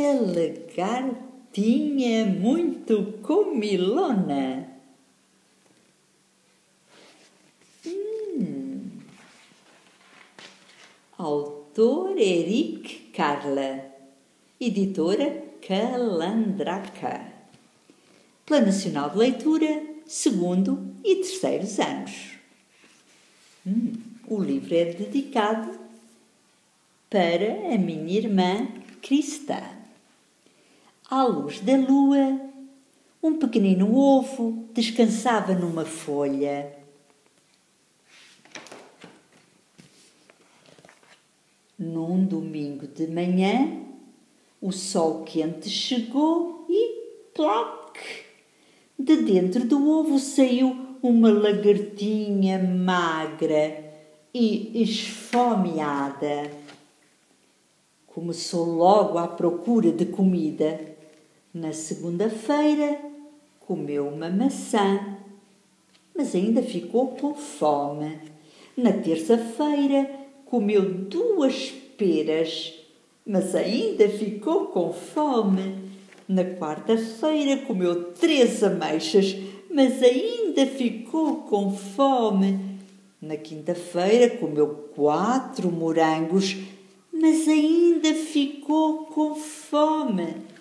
A lagartinha muito comilona. Hum. Autor Eric Carla. Editora Calandraca. Plano Nacional de Leitura, segundo e terceiros anos. Hum. O livro é dedicado para a minha irmã Cristã. À luz da lua, um pequenino ovo descansava numa folha. Num domingo de manhã, o sol quente chegou e ploc! De dentro do ovo saiu uma lagartinha magra e esfomeada. Começou logo à procura de comida na segunda-feira, comeu uma maçã, mas ainda ficou com fome. Na terça-feira, comeu duas peras, mas ainda ficou com fome. Na quarta-feira, comeu três ameixas, mas ainda ficou com fome. Na quinta-feira, comeu quatro morangos, mas ainda ficou com fome.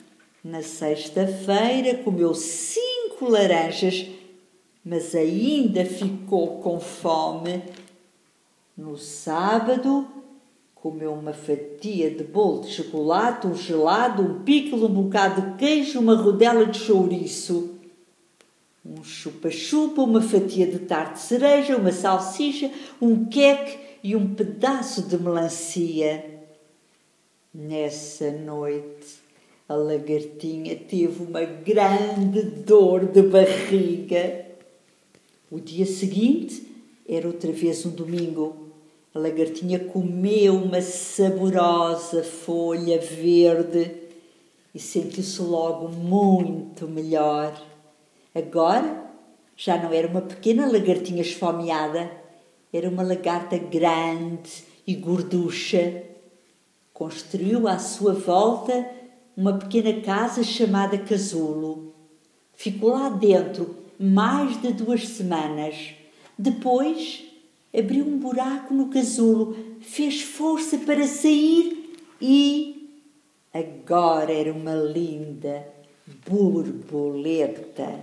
Na sexta-feira comeu cinco laranjas, mas ainda ficou com fome. No sábado comeu uma fatia de bolo de chocolate, um gelado, um pickle, um bocado de queijo, uma rodela de chouriço. Um chupa-chupa, uma fatia de tarte de cereja, uma salsicha, um queque e um pedaço de melancia. Nessa noite, a lagartinha teve uma grande dor de barriga. O dia seguinte era outra vez um domingo. A lagartinha comeu uma saborosa folha verde e sentiu-se logo muito melhor. Agora já não era uma pequena lagartinha esfomeada, era uma lagarta grande e gorducha. Construiu à sua volta uma pequena casa chamada Casulo. Ficou lá dentro mais de duas semanas. Depois abriu um buraco no casulo, fez força para sair e agora era uma linda borboleta.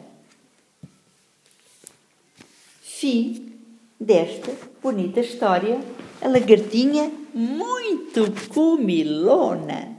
Fim desta bonita história, a lagartinha muito comilona.